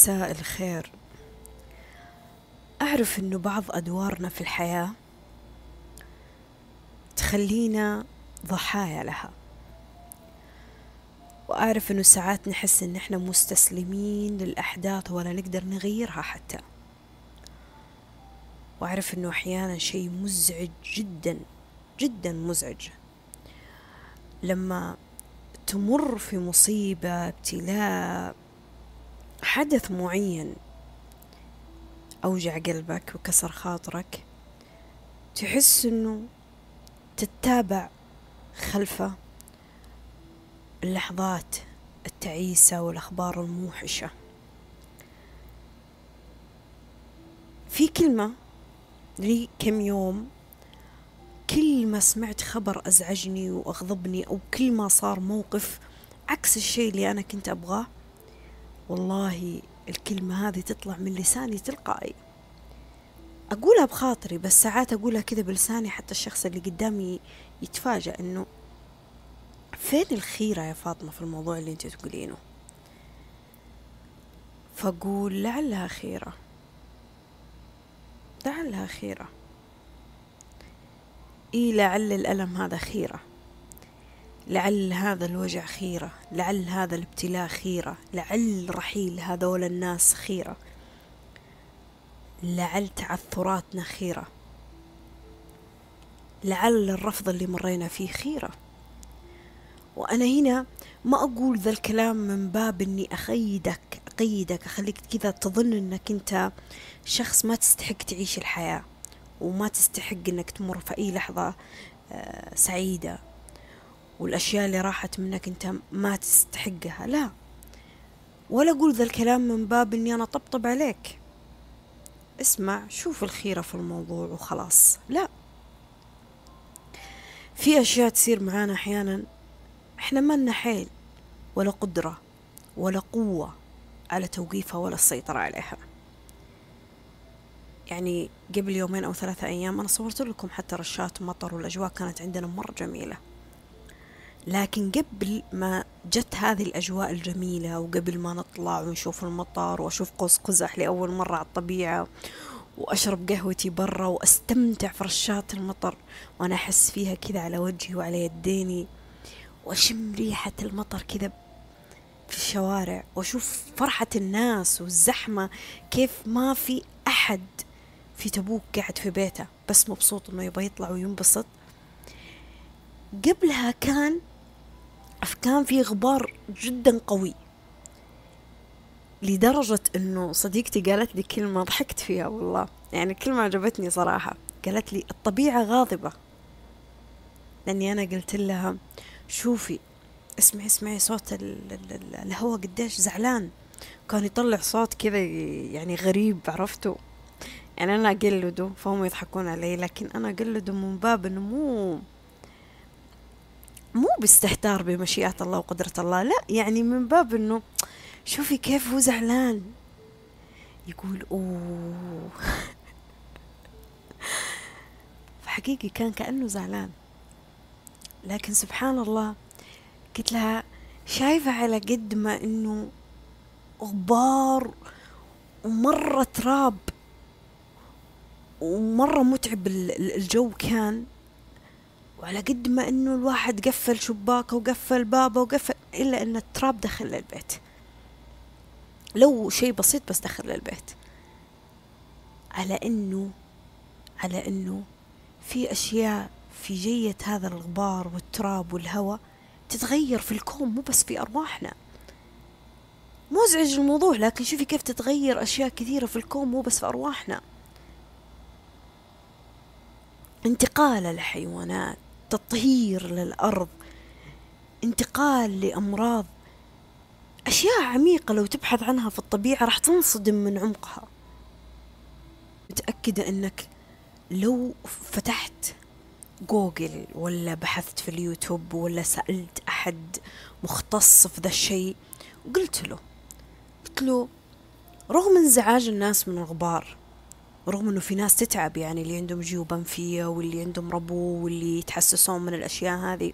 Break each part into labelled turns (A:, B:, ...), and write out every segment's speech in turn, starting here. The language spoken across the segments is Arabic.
A: مساء الخير. أعرف أنه بعض أدوارنا في الحياة تخلينا ضحايا لها. وأعرف أنه ساعات نحس أن إحنا مستسلمين للأحداث ولا نقدر نغيرها حتى. وأعرف أنه أحيانا شيء مزعج جدا جدا مزعج. لما تمر في مصيبة ابتلاء حدث معين أوجع قلبك وكسر خاطرك تحس إنه تتابع خلفه اللحظات التعيسة والأخبار الموحشة. في كلمة لي كم يوم كل ما سمعت خبر أزعجني وأغضبني أو كل ما صار موقف عكس الشيء اللي أنا كنت أبغاه والله الكلمة هذه تطلع من لساني تلقائي. أقولها بخاطري بس ساعات أقولها كذا بلساني حتى الشخص اللي قدامي يتفاجأ إنه فين الخيرة يا فاطمة في الموضوع اللي أنت تقولينه؟ فأقول لعلها خيرة. لعلها خيرة. إيه لعل الألم هذا خيرة. لعل هذا الوجع خيرة لعل هذا الابتلاء خيرة لعل رحيل هذول الناس خيرة. لعل تعثراتنا خيرة. لعل الرفض اللي مرينا فيه خيرة. وأنا هنا ما أقول ذا الكلام من باب إني أقيدك أقيدك أخليك كذا تظن إنك أنت شخص ما تستحق تعيش الحياة وما تستحق إنك تمر في أي لحظة آه، سعيدة. والأشياء اللي راحت منك أنت ما تستحقها. لا. ولا أقول ذا الكلام من باب إني أنا طبطب عليك. اسمع شوف الخيرة في الموضوع وخلاص. لا. في أشياء تصير معانا أحيانا. إحنا ما لنا حيل ولا قدرة ولا قوة على توقيفها ولا السيطرة عليها. يعني قبل يومين أو ثلاثة أيام أنا صورت لكم حتى رشات مطر والأجواء كانت عندنا مرة جميلة. لكن قبل ما جت هذه الأجواء الجميلة وقبل ما نطلع ونشوف المطر وأشوف قوس قزح لأول مرة على الطبيعة وأشرب قهوتي برا وأستمتع في رشات المطر وأنا أحس فيها كذا على وجهي وعلى يديني وأشم ريحة المطر كذا في الشوارع وأشوف فرحة الناس والزحمة كيف ما في أحد في تبوك قاعد في بيته بس مبسوط إنه يبغى يطلع وينبسط. قبلها كان كان في غبار جدا قوي. لدرجة إنه صديقتي قالت لي كلمة ضحكت فيها والله. يعني كلمة عجبتني صراحة. قالت لي الطبيعة غاضبة. لأني أنا قلت لها شوفي اسمعي اسمعي صوت الهواء قديش زعلان. كان يطلع صوت كذا يعني غريب عرفتوا يعني أنا أقلده فهم يضحكون علي لكن أنا أقلده من باب انه مو باستهتار بمشيئة الله وقدرة الله. لا يعني من باب إنه شوفي كيف هو زعلان. يقول أوه. فحقيقي كان كأنه زعلان. لكن سبحان الله قلت لها شايفة على قد ما إنه غبار ومرة تراب ومرة متعب الجو كان وعلى قد ما إنه الواحد قفل شباكه وقفل بابه وقفل إلا إن التراب دخل للبيت لو شيء بسيط بس دخل للبيت على إنه على إنه في أشياء في جية هذا الغبار والتراب والهواء تتغير في الكون مو بس في أرواحنا. مزعج الموضوع لكن شوفي كيف تتغير أشياء كثيرة في الكون مو بس في أرواحنا. انتقال الحيوانات تطهير للأرض انتقال لأمراض. أشياء عميقة لو تبحث عنها في الطبيعة راح تنصدم من عمقها. متأكدة أنك لو فتحت جوجل ولا بحثت في اليوتيوب ولا سألت أحد مختص في ذا الشيء وقلت له قلت له رغم انزعاج الناس من الغبار رغم إنه في ناس تتعب يعني اللي عندهم جيوب أنفية واللي عندهم ربو واللي يتحسسون من الأشياء هذه.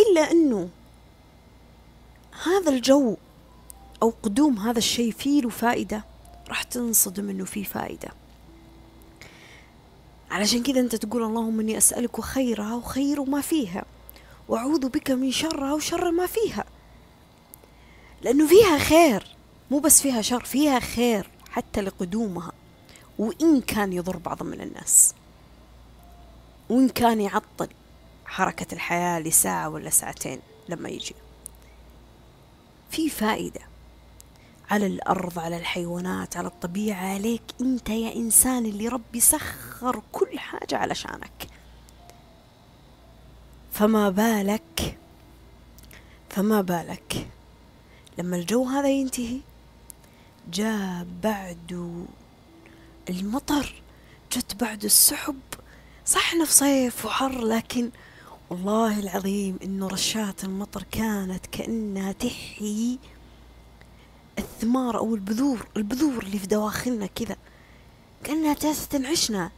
A: إلا إنه هذا الجو أو قدوم هذا الشيء فيه له فائدة راح تنصدم إنه فيه فائدة. علشان كذا أنت تقول اللهم إني أسألك خيرها وخير ما فيها وأعوذ بك من شرها وشر ما فيها. لأنه فيها خير مو بس فيها شر فيها خير حتى لقدومها. وإن كان يضر بعض من الناس. وإن كان يعطل حركة الحياة لساعة ولا ساعتين لما يجي. في فائدة. على الأرض على الحيوانات على الطبيعة عليك أنت يا إنسان اللي ربي سخر كل حاجة علشانك فما بالك فما بالك لما الجو هذا ينتهي جاء بعده المطر جت بعد السحب. صح إنه في صيف وحر لكن والله العظيم إنه رشات المطر كانت كأنها تحيي الثمار أو البذور البذور اللي في دواخلنا كذا كأنها تنعشنا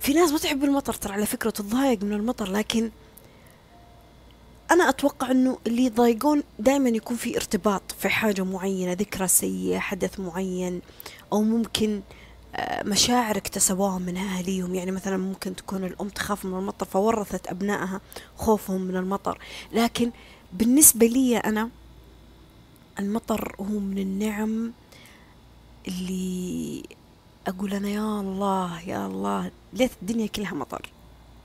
A: في ناس ما تحب المطر ترى على فكرة تتضايق من المطر لكن أنا أتوقع أنه اللي يضايقون دائما يكون في ارتباط في حاجة معينة ذكرى سيئة حدث معين أو ممكن آه، مشاعر اكتسبوها من أهاليهم. يعني مثلا ممكن تكون الأم تخاف من المطر فورثت أبنائها خوفهم من المطر. لكن بالنسبة لي أنا المطر هو من النعم اللي أقول أنا يا الله يا الله ليت الدنيا كلها مطر.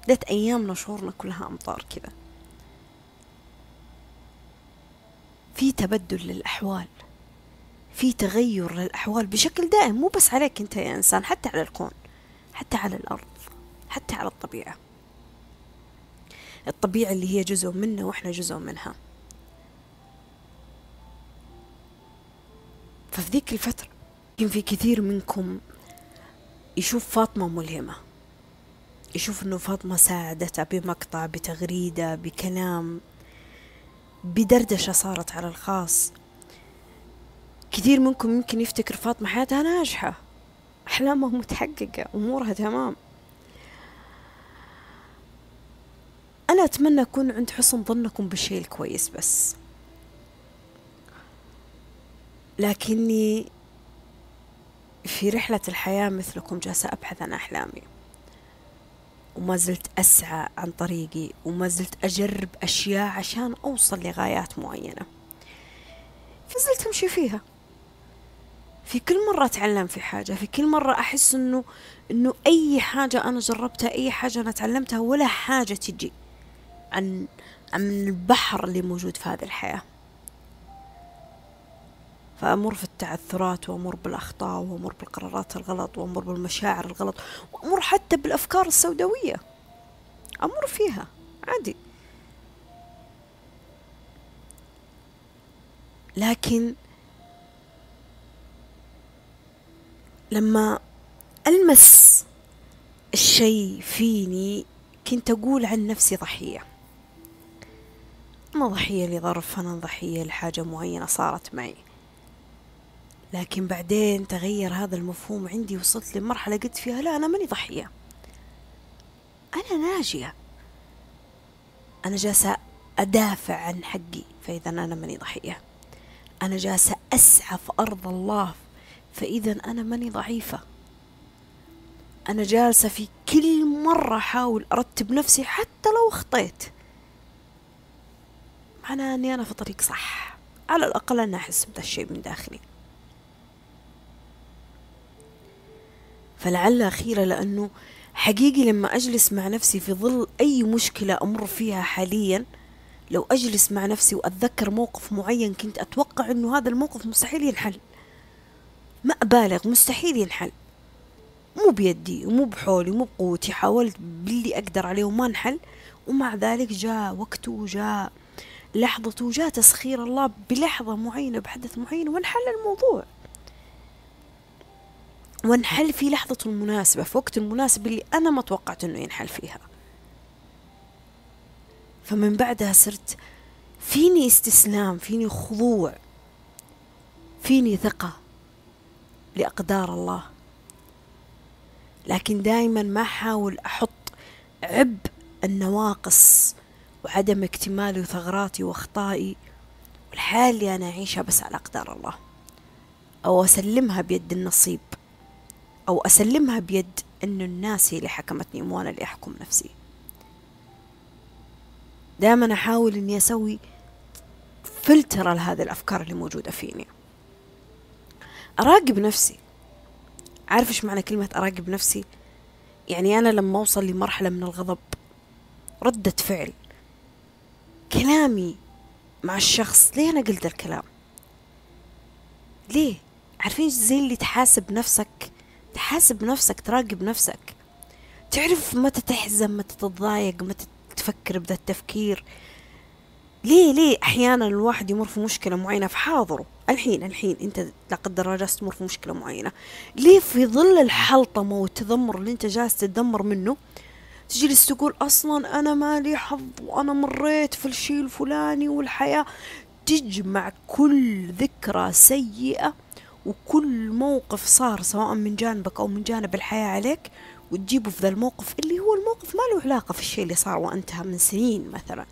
A: ليت أيامنا شهورنا كلها أمطار كذا. في تبدل للأحوال. في تغير للأحوال بشكل دائم مو بس عليك أنت يا إنسان حتى على الكون حتى على الأرض حتى على الطبيعة. الطبيعة اللي هي جزء منا وإحنا جزء منها. ففي ذيك الفترة يمكن في كثير منكم يشوف فاطمة ملهمة. يشوف إنه فاطمة ساعدتها بمقطع بتغريدة بكلام بدردشة صارت على الخاص. كثير منكم يمكن يفتكر فاطمة حياتها ناجحة. أحلامها متحققة أمورها تمام. أنا أتمنى أكون عند حسن ظنكم بالشيء الكويس بس. لكني في رحلة الحياة مثلكم جالسة أبحث عن أحلامي. وما زلت أسعى عن طريقي وما زلت أجرب أشياء عشان أوصل لغايات معينة. فزلت أمشي فيها. في كل مرة أتعلم في حاجة في كل مرة أحس إنه إنه أي حاجة أنا جربتها أي حاجة أنا تعلمتها ولا حاجة تجي عن عن البحر اللي موجود في هذه الحياة. فأمر في التعثرات وأمر بالأخطاء وأمر بالقرارات الغلط وأمر بالمشاعر الغلط وأمر حتى بالأفكار السوداوية. أمر فيها عادي. لكن لما ألمس الشيء فيني كنت أقول عن نفسي ضحية. أنا ضحية لظرف أنا ضحية لحاجة معينة صارت معي. لكن بعدين تغير هذا المفهوم عندي وصلت لمرحلة قلت فيها لا أنا ماني ضحية. أنا ناجية. أنا جالسة أدافع عن حقي فإذا أنا ماني ضحية. أنا جالسة أسعى في أرض الله فإذا أنا ماني ضعيفة. أنا جالسة في كل مرة أحاول أرتب نفسي حتى لو أخطيت. معناه أني أنا في طريق صح. على الأقل أنا أحس بدا الشيء من داخلي. فلعل أخيرا لأنه حقيقي لما أجلس مع نفسي في ظل أي مشكلة أمر فيها حاليا لو أجلس مع نفسي وأتذكر موقف معين كنت أتوقع أنه هذا الموقف مستحيل ينحل. ما أبالغ مستحيل ينحل. مو بيدي ومو بحولي ومو بقوتي حاولت باللي أقدر عليه وما انحل. ومع ذلك جاء وقته وجاء لحظته وجاء تسخير الله بلحظة معينة بحدث معين وانحل الموضوع. وانحل في لحظة المناسبة في وقت المناسب اللي أنا ما توقعت أنه ينحل فيها. فمن بعدها صرت فيني استسلام فيني خضوع فيني ثقة. لأقدار الله. لكن دائما ما أحاول أحط عبء النواقص وعدم اكتمالي وثغراتي وأخطائي الحياة اللي أنا أعيشها بس على أقدار الله. أو أسلمها بيد النصيب. أو أسلمها بيد إنه الناس هي اللي حكمتني مو أنا اللي أحكم نفسي. دائما أحاول إني أسوي فلتر لهذه الأفكار اللي موجودة فيني. أراقب نفسي. عارف إيش معنى كلمة أراقب نفسي؟ يعني أنا لما أوصل لمرحلة من الغضب ردة فعل كلامي مع الشخص ليه أنا قلت الكلام؟ ليه؟ عارفين زي اللي تحاسب نفسك؟ تحاسب نفسك تراقب نفسك. تعرف متى تحزن متى تتضايق متى تفكر بذا التفكير؟ ليه ليه أحيانا الواحد يمر في مشكلة معينة؟ في حاضره الحين الحين أنت لا قدر الله جالس تمر في مشكلة معينة. ليه في ظل الحلطمة والتذمر اللي أنت جالس تتذمر منه تجلس تقول أصلا أنا مالي حظ وأنا مريت في الشيء الفلاني والحياة؟ تجمع كل ذكرى سيئة وكل موقف صار سواء من جانبك أو من جانب الحياة عليك وتجيبه في ذا الموقف اللي هو الموقف ما له علاقة في الشيء اللي صار وأنتهى من سنين مثلا.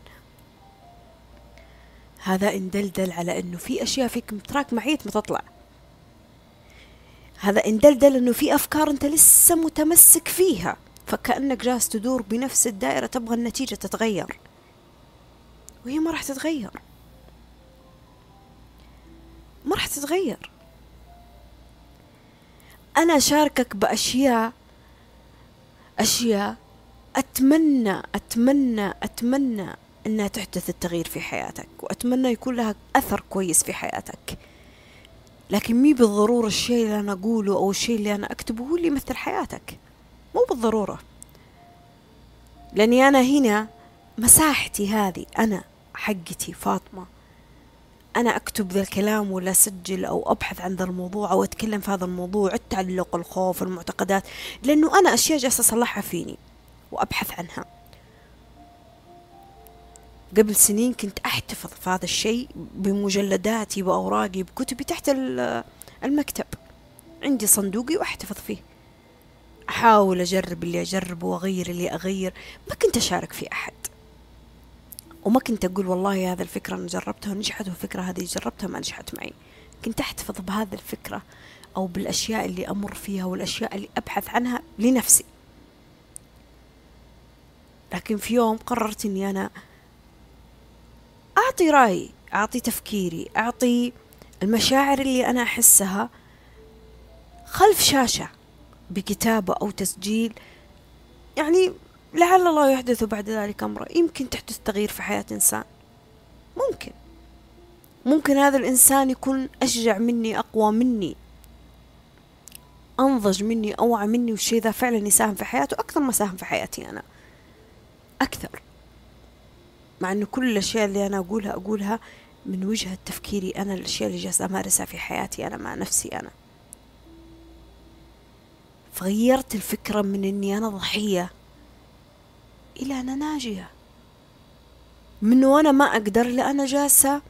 A: هذا إن دلدل على إنه في أشياء فيك متراكمة عيت ما تطلع. هذا إن دلدل إنه في أفكار أنت لسه متمسك فيها فكأنك جالس تدور بنفس الدائرة تبغى النتيجة تتغير. وهي ما راح تتغير. ما راح تتغير. أنا أشاركك بأشياء أشياء أتمنى أتمنى أتمنى إنها تحدث التغيير في حياتك وأتمنى يكون لها أثر كويس في حياتك. لكن مي بالضرورة الشيء اللي أنا أقوله أو الشيء اللي أنا أكتبه هو اللي يمثل حياتك مو بالضرورة. لأني أنا هنا مساحتي هذه أنا حقتي فاطمة. أنا أكتب ذا الكلام ولا أسجل أو أبحث عن ذا الموضوع أو أتكلم في هذا الموضوع التعلق الخوف المعتقدات. لأنه أنا أشياء جالسة أصلحها فيني وأبحث عنها. قبل سنين كنت أحتفظ في هذا الشيء بمجلداتي بأوراقي بكتبي تحت المكتب. عندي صندوقي وأحتفظ فيه. أحاول أجرب اللي أجربه وأغير اللي أغير. ما كنت أشارك في أحد. وما كنت أقول والله هذا الفكرة أنا جربتها ونجحت والفكرة هذه جربتها ما نجحت معي. كنت أحتفظ بهذه الفكرة أو بالأشياء اللي أمر فيها والأشياء اللي أبحث عنها لنفسي. لكن في يوم قررت أني أنا أعطي رأي أعطي تفكيري أعطي المشاعر اللي أنا أحسها خلف شاشة بكتابة أو تسجيل. يعني لعل الله يحدث بعد ذلك أمره يمكن تحدث تغيير في حياة إنسان. ممكن. ممكن هذا الإنسان يكون أشجع مني أقوى مني أنضج مني أوعى مني والشيء ذا فعلا يساهم في حياته أكثر ما ساهم في حياتي أنا. أكثر. مع إنه كل الأشياء اللي أنا أقولها أقولها من وجهة تفكيري أنا الأشياء اللي جالسة أمارسها في حياتي أنا مع نفسي أنا. فغيرت الفكرة من إني أنا ضحية إلى أنا ناجية. من أنا ما أقدر لأنا جالسة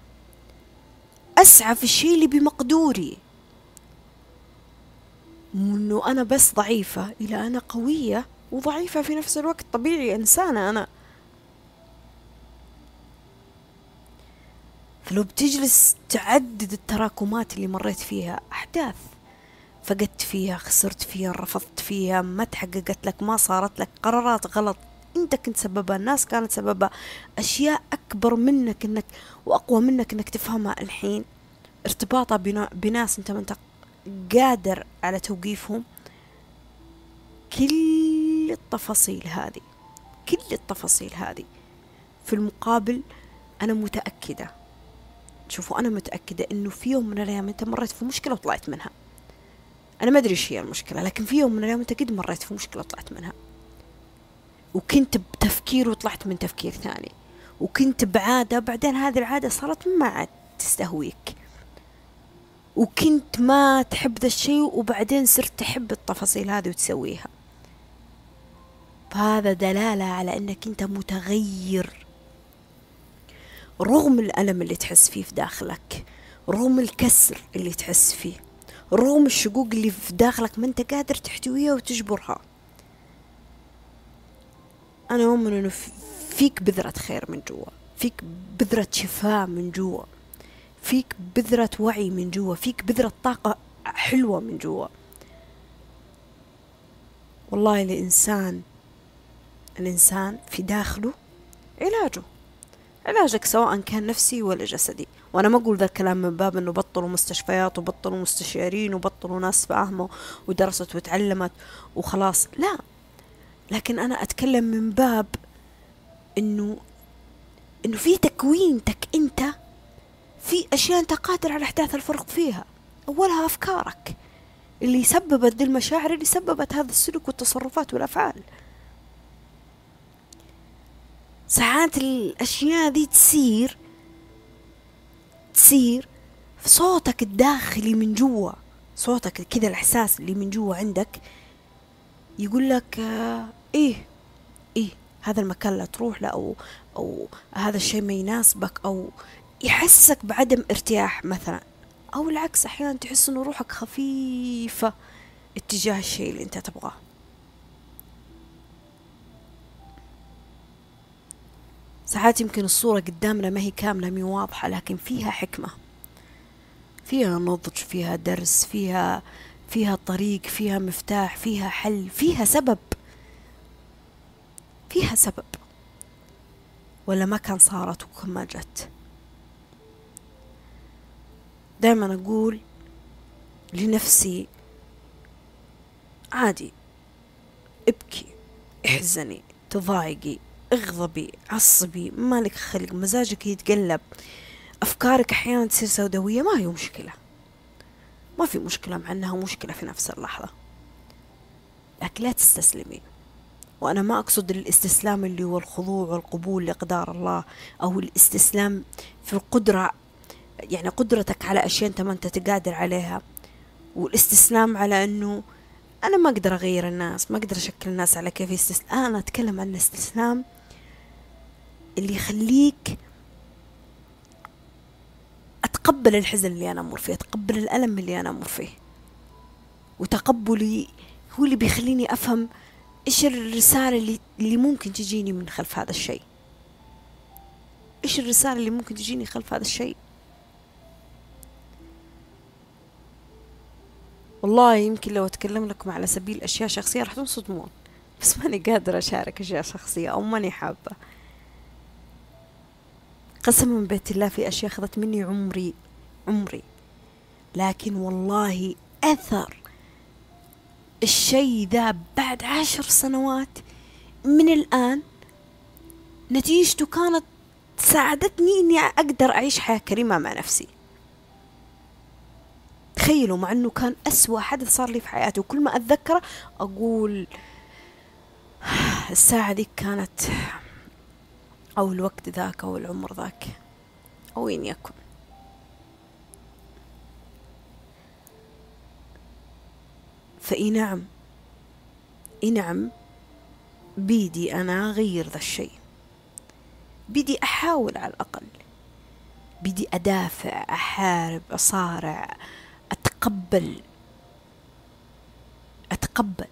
A: أسعى في الشيء اللي بمقدوري. منه أنا بس ضعيفة إلى أنا قوية وضعيفة في نفس الوقت طبيعي إنسانة أنا. فلو بتجلس تعدد التراكمات اللي مريت فيها أحداث فقدت فيها خسرت فيها رفضت فيها ما تحققت لك ما صارت لك قرارات غلط. أنت كنت سببها الناس كانت سببها. أشياء أكبر منك إنك وأقوى منك إنك تفهمها الحين. ارتباطها بناس أنت ما أنت قادر على توقيفهم. كل التفاصيل هذه كل التفاصيل هذه في المقابل أنا متأكدة شوفوا أنا متأكدة إنه في يوم من الأيام أنت مريت في مشكلة وطلعت منها. أنا ما أدري إيش هي المشكلة لكن في يوم من الأيام أنت قد مريت في مشكلة وطلعت منها. وكنت بتفكير وطلعت من تفكير ثاني. وكنت بعادة بعدين هذه العادة صارت ما عاد تستهويك. وكنت ما تحب ذا الشيء وبعدين صرت تحب التفاصيل هذه وتسويها. فهذا دلالة على أنك أنت متغير. رغم الألم اللي تحس فيه في داخلك رغم الكسر اللي تحس فيه رغم الشقوق اللي في داخلك ما انت قادر تحتويها وتجبرها. أنا أؤمن أنه فيك بذرة خير من جوا فيك بذرة شفاء من جوا فيك بذرة وعي من جوا فيك بذرة طاقة حلوة من جوا. والله الإنسان الإنسان في داخله علاجه. علاجك سواء كان نفسي ولا جسدي. وأنا ما أقول ذا الكلام من باب أنه بطلوا مستشفيات وبطلوا مستشارين وبطلوا ناس فاهمة ودرست وتعلمت وخلاص. لا. لكن أنا أتكلم من باب أنه أنه في تكوينتك أنت في أشياء أنت قادر على إحداث الفرق فيها. أولها أفكارك اللي سببت ذي المشاعر اللي سببت هذا السلوك والتصرفات والأفعال. ساعات الأشياء دي تصير تصير في صوتك الداخلي من جوا صوتك كذا الإحساس اللي من جوا عندك يقول لك آه إيه إيه هذا المكان لا تروح له أو أو هذا الشيء ما يناسبك أو يحسك بعدم ارتياح مثلا. أو العكس أحيانا تحس إنه روحك خفيفة اتجاه الشيء اللي أنت تبغاه. ساعات يمكن الصورة قدامنا ما هي كاملة ما هي واضحة لكن فيها حكمة. فيها نضج فيها درس فيها فيها طريق فيها مفتاح فيها حل فيها سبب. فيها سبب. ولا ما كان صارت وكم ما جت. دائما أقول لنفسي عادي ابكي احزني تضايقي. اغضبي عصبي مالك خلق مزاجك يتقلب. أفكارك أحيانا تصير سوداوية ما هي مشكلة. ما في مشكلة مع أنها مشكلة في نفس اللحظة. لكن لا تستسلمين وأنا ما أقصد الاستسلام اللي هو الخضوع والقبول لأقدار الله أو الاستسلام في القدرة يعني قدرتك على أشياء أنت ما أنت قادر عليها. والاستسلام على أنه أنا ما أقدر أغير الناس ما أقدر أشكل الناس على كيف يستسلم أنا أتكلم عن الاستسلام اللي يخليك أتقبل الحزن اللي أنا أمر فيه أتقبل الألم اللي أنا أمر فيه. وتقبلي هو اللي بيخليني أفهم إيش الرسالة اللي, اللي ممكن تجيني من خلف هذا الشيء. إيش الرسالة اللي ممكن تجيني خلف هذا الشيء. والله يمكن لو أتكلم لكم على سبيل أشياء شخصية راح تنصدمون. بس ماني قادرة أشارك أشياء شخصية أو ماني حابة. قسما بيت الله في أشياء أخذت مني عمري عمري. لكن والله أثر الشيء ذا بعد عشر سنوات. من الآن نتيجته كانت ساعدتني إني أقدر أعيش حياة كريمة مع نفسي. تخيلوا مع أنه كان أسوأ حدث صار لي في حياتي. وكل ما أتذكره أقول الساعة دي كانت أو الوقت ذاك أو العمر ذاك. أو وين يكن فإي نعم إي نعم بيدي أنا أغير ذا الشيء. بيدي أحاول على الأقل. بدي أدافع أحارب أصارع أتقبل. أتقبل.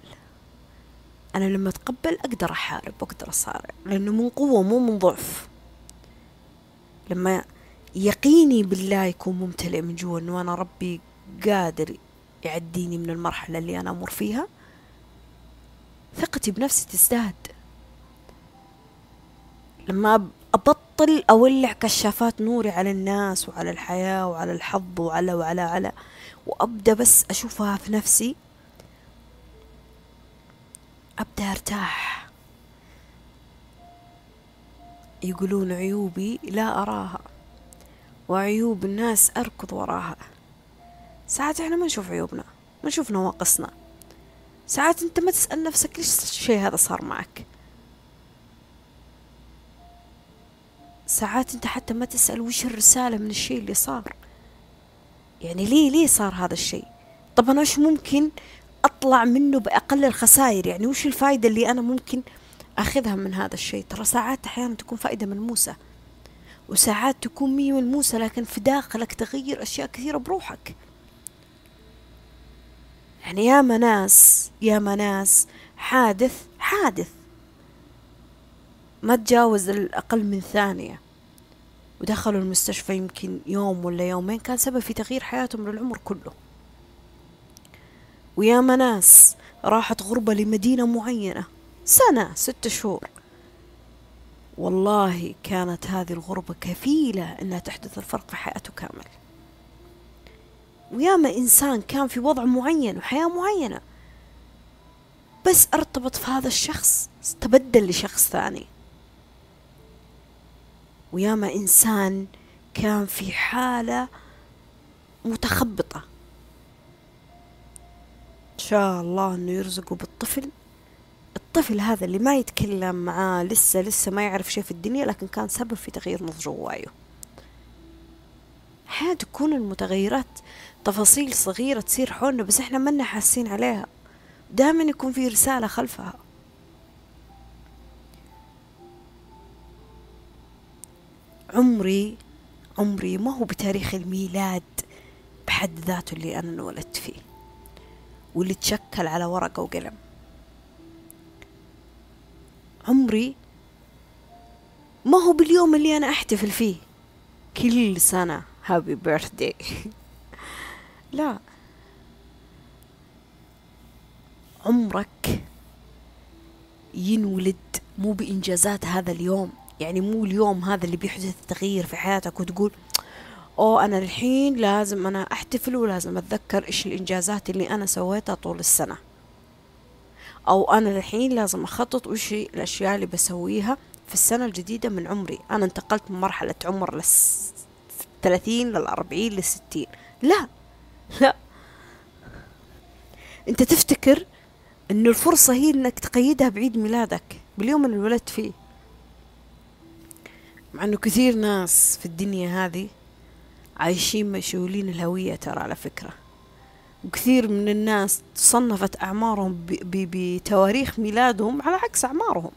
A: أنا لما أتقبل أقدر أحارب وأقدر أصارع لأنه من قوة مو من ضعف. لما يقيني بالله يكون ممتلئ من جوا أنه أنا ربي قادر يعديني من المرحلة اللي أنا أمر فيها ثقتي بنفسي تزداد. لما أبطل أولع كشافات نوري على الناس وعلى الحياة وعلى الحظ وعلى وعلى على وأبدأ بس أشوفها في نفسي أبدأ أرتاح. يقولون عيوبي لا أراها وعيوب الناس أركض وراها. ساعات إحنا ما نشوف عيوبنا ما نشوف نواقصنا. ساعات أنت ما تسأل نفسك ليش الشيء هذا صار معك. ساعات أنت حتى ما تسأل وش الرسالة من الشيء اللي صار. يعني ليه ليه صار هذا الشيء؟ طب أنا وش ممكن أطلع منه بأقل الخسائر. يعني وش الفائدة اللي أنا ممكن أخذها من هذا الشيء؟ ترى ساعات أحيانا تكون فائدة ملموسة وساعات تكون مية ملموسة لكن في داخلك تغير أشياء كثيرة بروحك. يعني يا ناس يا ناس حادث حادث. ما تجاوز الأقل من ثانية. ودخلوا المستشفى يمكن يوم ولا يومين كان سبب في تغيير حياتهم للعمر كله. وياما ناس راحت غربة لمدينة معينة. سنة ست شهور. والله كانت هذه الغربة كفيلة أنها تحدث الفرق في حياته كامل. وياما إنسان كان في وضع معين وحياة معينة. بس ارتبط في هذا الشخص تبدل لشخص ثاني. وياما إنسان كان في حالة متخبطة. شاء الله إنه يرزقه بالطفل. الطفل هذا اللي ما يتكلم معاه لسه لسه ما يعرف شيء في الدنيا لكن كان سبب في تغيير نضجه ووعيه أحيانا تكون المتغيرات تفاصيل صغيرة تصير حولنا بس إحنا منا حاسين عليها. دائما يكون في رسالة خلفها. عمري عمري ما هو بتاريخ الميلاد بحد ذاته اللي أنا انولدت فيه. واللي تشكل على ورقة وقلم. عمري ما هو باليوم اللي أنا أحتفل فيه. كل سنة هابي بيرثدي لا. عمرك ينولد مو بإنجازات هذا اليوم. يعني مو اليوم هذا اللي بيحدث تغيير في حياتك وتقول أوه أنا الحين لازم أنا أحتفل ولازم أتذكر إيش الإنجازات اللي أنا سويتها طول السنة. أو أنا الحين لازم أخطط وإيش الأشياء اللي بسويها في السنة الجديدة من عمري. أنا انتقلت من مرحلة عمر للثلاثين ثلاثين للأربعين للستين لا لا. أنت تفتكر إنه الفرصة هي إنك تقيدها بعيد ميلادك باليوم اللي ولدت فيه؟ مع إنه كثير ناس في الدنيا هذه عايشين مشغولين الهوية ترى على فكرة. وكثير من الناس صنفت أعمارهم بتواريخ ميلادهم على عكس أعمارهم.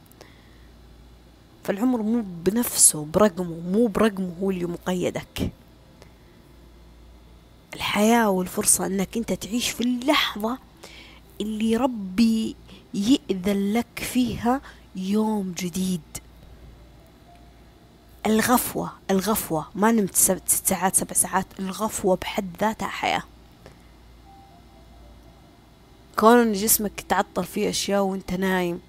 A: فالعمر مو بنفسه برقمه مو برقمه هو اللي مقيدك. الحياة والفرصة إنك أنت تعيش في اللحظة اللي ربي يأذن لك فيها يوم جديد. الغفوة الغفوة. ما نمت ست ساعات سبع ساعات. الغفوة بحد ذاتها حياة. كون إن جسمك تعطل فيه أشياء وإنت نايم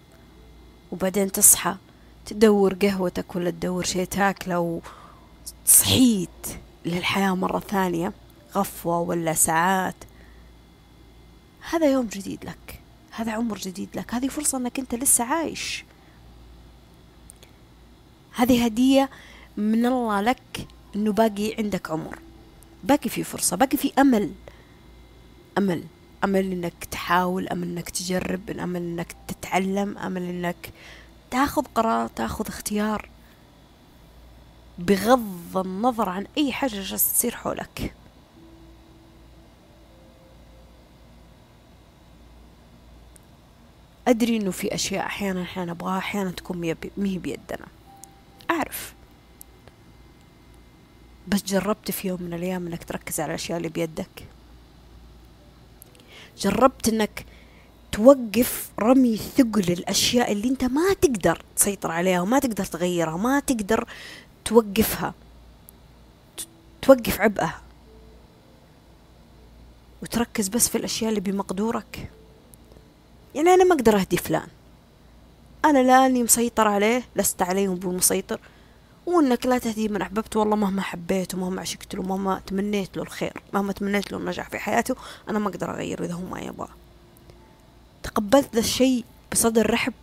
A: وبعدين تصحى تدور قهوتك ولا تدور شيء تاكله وصحيت للحياة مرة ثانية غفوة ولا ساعات. هذا يوم جديد لك. هذا عمر جديد لك. هذه فرصة إنك إنت لسه عايش. هذه هدية من الله لك إنه باقي عندك عمر. باقي في فرصة باقي في أمل. أمل أمل إنك تحاول أمل إنك تجرب أمل إنك تتعلم أمل إنك تاخذ قرار تاخذ اختيار. بغض النظر عن أي حاجة جالسة تصير حولك. أدري إنه في أشياء أحيانا إحنا نبغاها أحيانا تكون مهي بيدنا. أعرف. بس جربت في يوم من الأيام إنك تركز على الأشياء اللي بيدك. جربت إنك توقف رمي ثقل الأشياء اللي أنت ما تقدر تسيطر عليها وما تقدر تغيرها ما تقدر توقفها. توقف عبئها. وتركز بس في الأشياء اللي بمقدورك. يعني أنا ما أقدر أهدي فلان. أنا لاني مسيطر عليه لست عليهم بالمسيطر وأنك لا تهدي من أحببت والله مهما حبيته مهما عشقت له مهما تمنيت له الخير مهما تمنيت له النجاح في حياته أنا ما أقدر اغيره إذا هو ما يبغى. تقبلت ذا الشيء بصدر رحب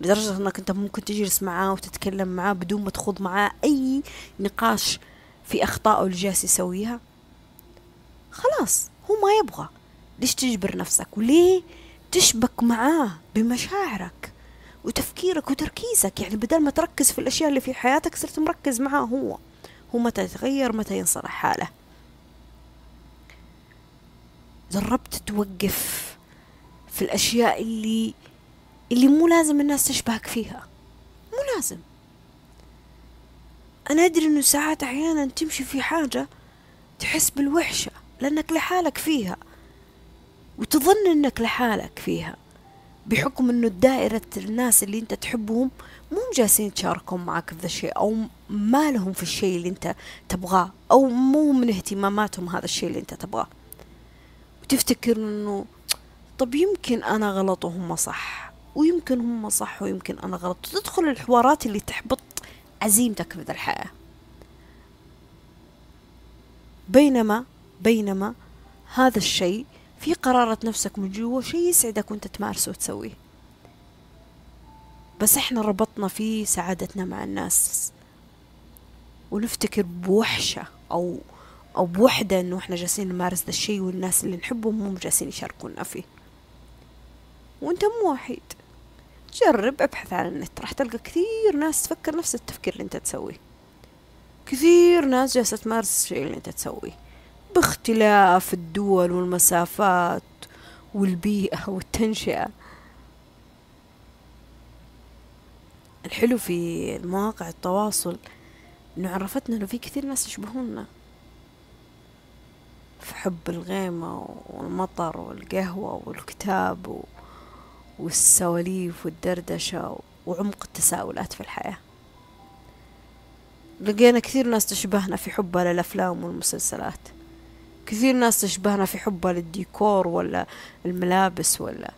A: لدرجة أنك أنت ممكن تجلس معاه وتتكلم معاه بدون ما تخوض معاه أي نقاش في أخطائه اللي جالس يسويها. خلاص هو ما يبغى. ليش تجبر نفسك؟ وليه تشبك معاه بمشاعرك؟ وتفكيرك وتركيزك. يعني بدل ما تركز في الأشياء اللي في حياتك صرت مركز معاه هو. هو متى يتغير متى ينصلح حاله. جربت توقف في الأشياء اللي اللي مو لازم الناس تشبهك فيها. مو لازم. أنا أدري إنه ساعات أحيانا تمشي في حاجة تحس بالوحشة لأنك لحالك فيها وتظن إنك لحالك فيها. بحكم إنه دائرة الناس اللي أنت تحبهم مو جالسين يتشاركون معك في ذا الشيء أو ما لهم في الشيء اللي أنت تبغاه أو مو من اهتماماتهم هذا الشيء اللي أنت تبغاه. وتفتكر إنه طب يمكن أنا غلط وهم صح ويمكن هم صح ويمكن أنا غلط. وتدخل الحوارات اللي تحبط عزيمتك في ذا الحياة. بينما بينما هذا الشيء في قرارة نفسك من جوا شيء يسعدك وانت تمارسه وتسويه. بس إحنا ربطنا في سعادتنا مع الناس. ونفتكر بوحشة أو أو بوحدة إنه إحنا جالسين نمارس ذا الشيء والناس اللي نحبهم مو جالسين يشاركونا فيه. وأنت مو وحيد. جرب ابحث عن النت. راح تلقى كثير ناس تفكر نفس التفكير اللي أنت تسويه. كثير ناس جالسة تمارس الشيء اللي أنت تسويه. باختلاف الدول والمسافات والبيئة والتنشئة. الحلو في المواقع التواصل إنه عرفتنا إنه في كثير ناس يشبهونا في حب الغيمة والمطر والقهوة والكتاب و... والسواليف والدردشة وعمق التساؤلات في الحياة. لقينا كثير ناس تشبهنا في حبها للأفلام والمسلسلات. كثير ناس تشبهنا في حبها للديكور ولا الملابس ولا.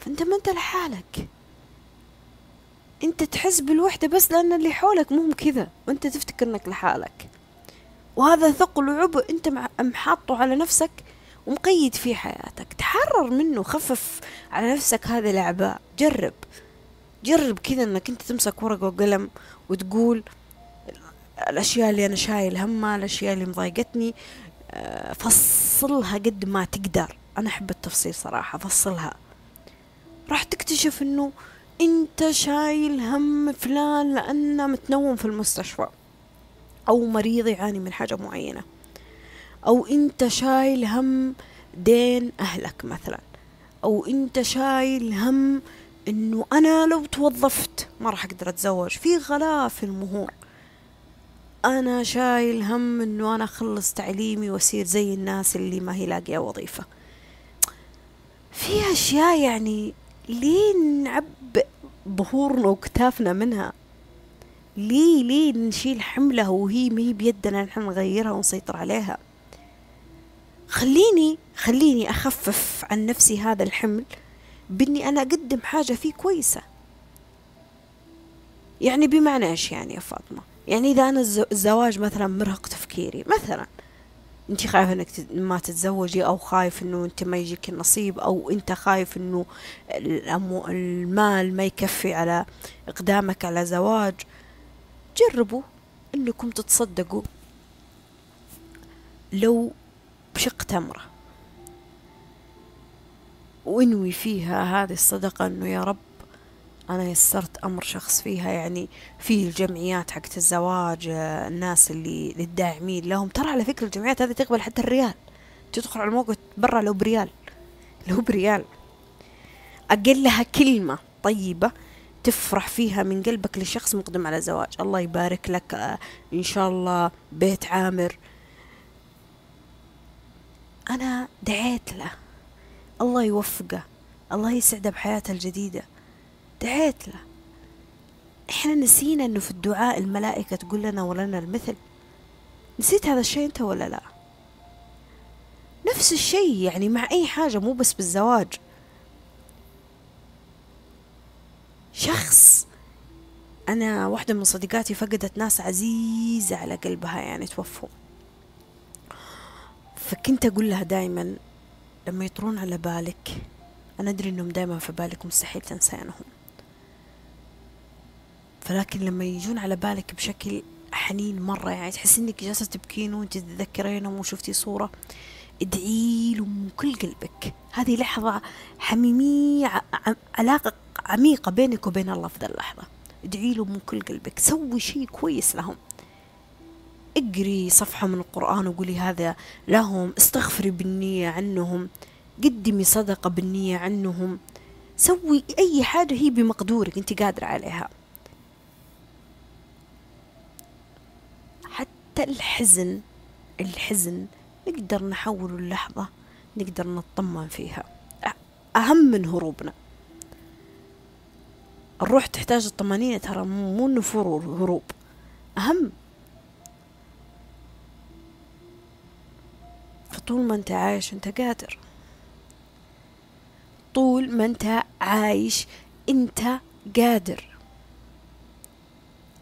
A: فأنت ما أنت لحالك. أنت تحس بالوحدة بس لأن اللي حولك مو كذا وأنت تفتكر إنك لحالك. وهذا ثقل وعبء أنت محاطه على نفسك ومقيد في حياتك. تحرر منه خفف على نفسك هذه الأعباء. جرب. جرب كذا إنك أنت تمسك ورقة وقلم وتقول الأشياء اللي أنا شايل همها الأشياء اللي مضايقتني فصلها قد ما تقدر. أنا أحب التفصيل صراحة فصلها. راح تكتشف إنه أنت شايل هم فلان لأنه متنوم في المستشفى أو مريض يعاني من حاجة معينة. أو أنت شايل هم دين أهلك مثلا. أو أنت شايل هم إنه أنا لو توظفت ما راح أقدر أتزوج. في غلاء في المهور. أنا شايل هم إنه أنا أخلص تعليمي وأصير زي الناس اللي ما هي لاقية وظيفة. في أشياء يعني ليه نعبئ ظهورنا وكتافنا منها؟ ليه ليه نشيل حملة وهي ما هي بيدنا نحن نغيرها ونسيطر عليها؟ خليني خليني أخفف عن نفسي هذا الحمل بإني أنا أقدم حاجة فيه كويسة. يعني بمعنى إيش يعني يا فاطمة؟ يعني إذا أنا الزواج مثلا مرهق تفكيري مثلا أنت خايفة إنك ما تتزوجي أو خايف إنه أنت ما يجيك النصيب أو أنت خايف إنه المال ما يكفي على إقدامك على زواج. جربوا إنكم تتصدقوا لو بشق تمرة. وانوي فيها هذه الصدقة إنه يا رب أنا يسرت أمر شخص فيها يعني في الجمعيات حقت الزواج الناس اللي للداعمين لهم. ترى على فكرة الجمعيات هذه تقبل حتى الريال. تدخل على الموقع برا لو بريال. لو بريال. أقلها كلمة طيبة تفرح فيها من قلبك لشخص مقدم على زواج. الله يبارك لك إن شاء الله بيت عامر. أنا دعيت له. الله يوفقه. الله يسعده بحياته الجديدة. دعيت له إحنا نسينا إنه في الدعاء الملائكة تقول لنا ولنا المثل. نسيت هذا الشيء أنت ولا لا؟ نفس الشيء يعني مع أي حاجة مو بس بالزواج. شخص أنا واحدة من صديقاتي فقدت ناس عزيزة على قلبها يعني توفوا. فكنت أقول لها دايما لما يطرون على بالك أنا أدري إنهم دايما في بالك مستحيل تنسينهم فلكن لما يجون على بالك بشكل حنين مرة يعني تحس إنك جالسة تبكين وأنت تتذكرينهم وشفتي صورة ادعي له من كل قلبك. هذه لحظة حميمية علاقة عميقة بينك وبين الله في ذا اللحظة. ادعي له من كل قلبك. سوي شيء كويس لهم. اقري صفحة من القرآن وقولي هذا لهم استغفري بالنية عنهم قدمي صدقة بالنية عنهم. سوي أي حاجة هي بمقدورك أنت قادرة عليها. حتى الحزن الحزن نقدر نحوله اللحظة نقدر نطمن فيها. أهم من هروبنا. الروح تحتاج الطمأنينة ترى مو النفور والهروب أهم. فطول ما أنت عايش أنت قادر. طول ما أنت عايش أنت قادر.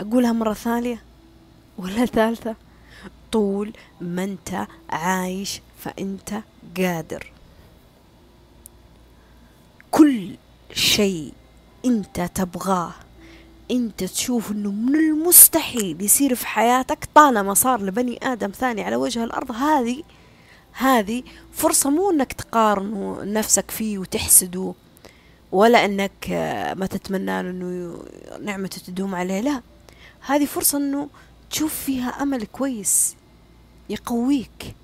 A: أقولها مرة ثانية. ولا ثالثة؟ طول ما أنت عايش فأنت قادر. كل شيء أنت تبغاه أنت تشوف أنه من المستحيل يصير في حياتك طالما صار لبني آدم ثاني على وجه الأرض. هذه هذه فرصة مو أنك تقارن نفسك فيه وتحسده ولا أنك ما تتمنى أنه نعمته تدوم عليه لا. هذه فرصة أنه تشوف فيها أمل كويس يقويك.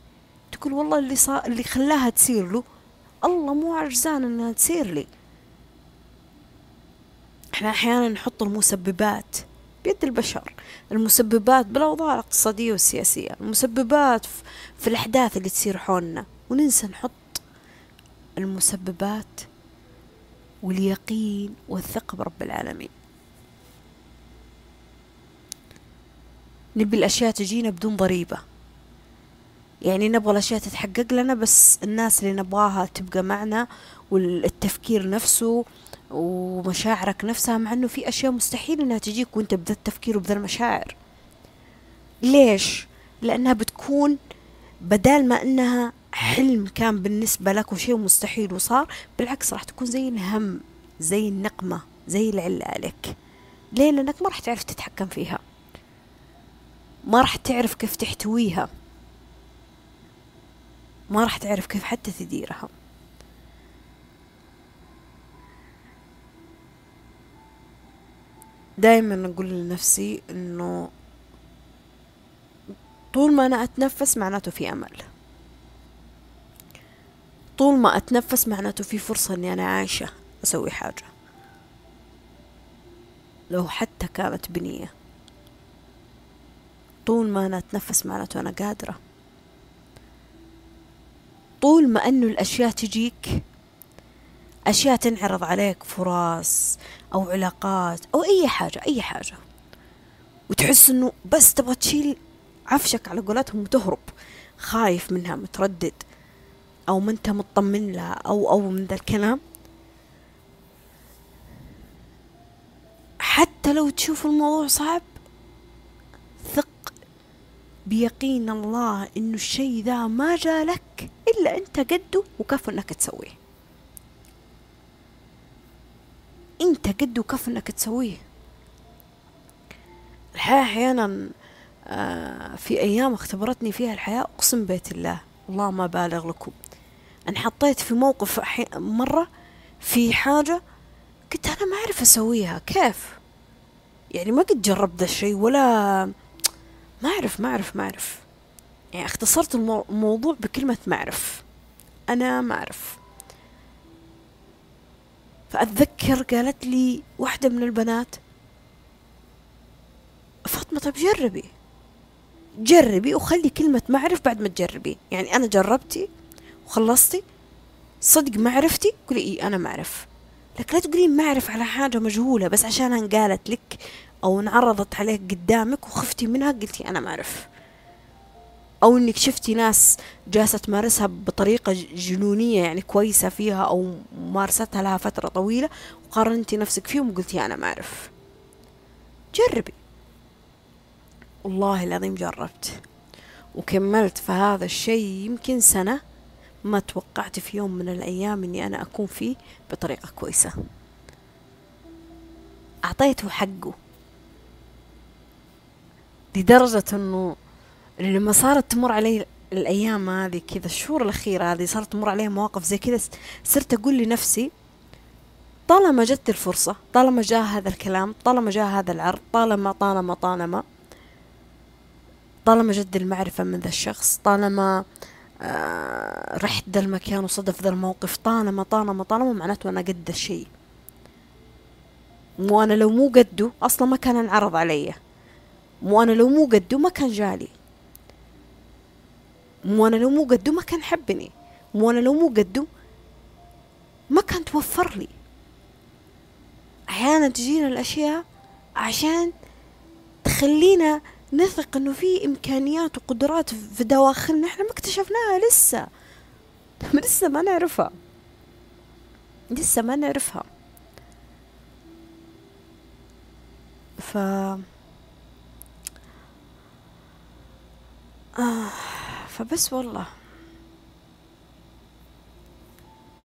A: تقول والله اللي صار اللي خلاها تصير له الله مو عجزان إنها تصير لي. إحنا أحيانا نحط المسببات بيد البشر. المسببات بالأوضاع الاقتصادية والسياسية المسببات في الأحداث اللي تصير حولنا. وننسى نحط المسببات واليقين والثقة برب العالمين. نبي الأشياء تجينا بدون ضريبة. يعني نبغى الأشياء تتحقق لنا بس الناس اللي نبغاها تبقى معنا والتفكير نفسه ومشاعرك نفسها مع إنه في أشياء مستحيل إنها تجيك وأنت بذا التفكير وبذا المشاعر. ليش؟ لأنها بتكون بدال ما إنها حلم كان بالنسبة لك وشيء مستحيل وصار بالعكس راح تكون زي الهم زي النقمة زي العلة عليك ليه؟ لأنك ما راح تعرف تتحكم فيها. ما راح تعرف كيف تحتويها. ما راح تعرف كيف حتى تديرها. دايما أقول لنفسي إنه طول ما أنا أتنفس معناته في أمل. طول ما أتنفس معناته في فرصة إني أنا عايشة أسوي حاجة. لو حتى كانت بنية. طول ما أنا أتنفس معناته أنا قادرة. طول ما أنه الأشياء تجيك أشياء تنعرض عليك فرص أو علاقات أو أي حاجة أي حاجة. وتحس أنه بس تبغى تشيل عفشك على قولتهم وتهرب خايف منها متردد أو ما أنت مطمن لها أو أو من ذا الكلام. حتى لو تشوف الموضوع صعب ثق بيقين الله إنه الشيء ذا ما جالك إلا أنت قده وكفو إنك تسويه. أنت قده وكفو إنك تسويه. الحياة أحيانا آه، في أيام اختبرتني فيها الحياة أقسم بيت الله الله ما بالغ لكم. أنا حطيت في موقف مرة في حاجة قلت أنا ما أعرف أسويها كيف؟ يعني ما قد جربت الشيء ولا ما أعرف ما أعرف ما أعرف. يعني اختصرت الموضوع بكلمة ما أعرف. أنا ما أعرف. فأتذكر قالت لي واحدة من البنات فاطمة طب جربي. جربي وخلي كلمة ما أعرف بعد ما تجربي. يعني أنا جربتي وخلصتي صدق ما عرفتي؟ قولي إيه أنا ما أعرف. لكن لا تقولين ما أعرف على حاجة مجهولة بس عشانها انقالت لك أو انعرضت عليك قدامك وخفتي منها قلتي أنا ما أعرف. أو إنك شفتي ناس جالسة تمارسها بطريقة جنونية يعني كويسة فيها أو ممارستها لها فترة طويلة وقارنتي نفسك فيهم وقلتي أنا ما أعرف. جربي. والله العظيم جربت. وكملت في هذا الشيء يمكن سنة ما توقعت في يوم من الأيام إني أنا أكون فيه بطريقة كويسة. أعطيته حقه. لدرجة إنه لما صارت تمر علي الأيام هذه كذا الشهور الأخيرة هذه صارت تمر علي مواقف زي كذا صرت أقول لنفسي طالما جت الفرصة طالما جاء هذا الكلام طالما جاء هذا العرض طالما طالما طالما طالما جد المعرفة من ذا الشخص طالما آه رحت ذا المكان وصدف ذا الموقف طالما طالما طالما معناته أنا قد الشيء. وأنا لو مو قده أصلا ما كان انعرض علي. مو أنا لو مو قده ما كان جالي. مو أنا لو مو قده ما كان حبني. مو أنا لو مو قده ما كان توفر لي أحيانا تجينا الأشياء عشان تخلينا نثق إنه في إمكانيات وقدرات في دواخلنا إحنا ما اكتشفناها لسه. لسه ما نعرفها. لسه ما نعرفها. ف آه فبس والله.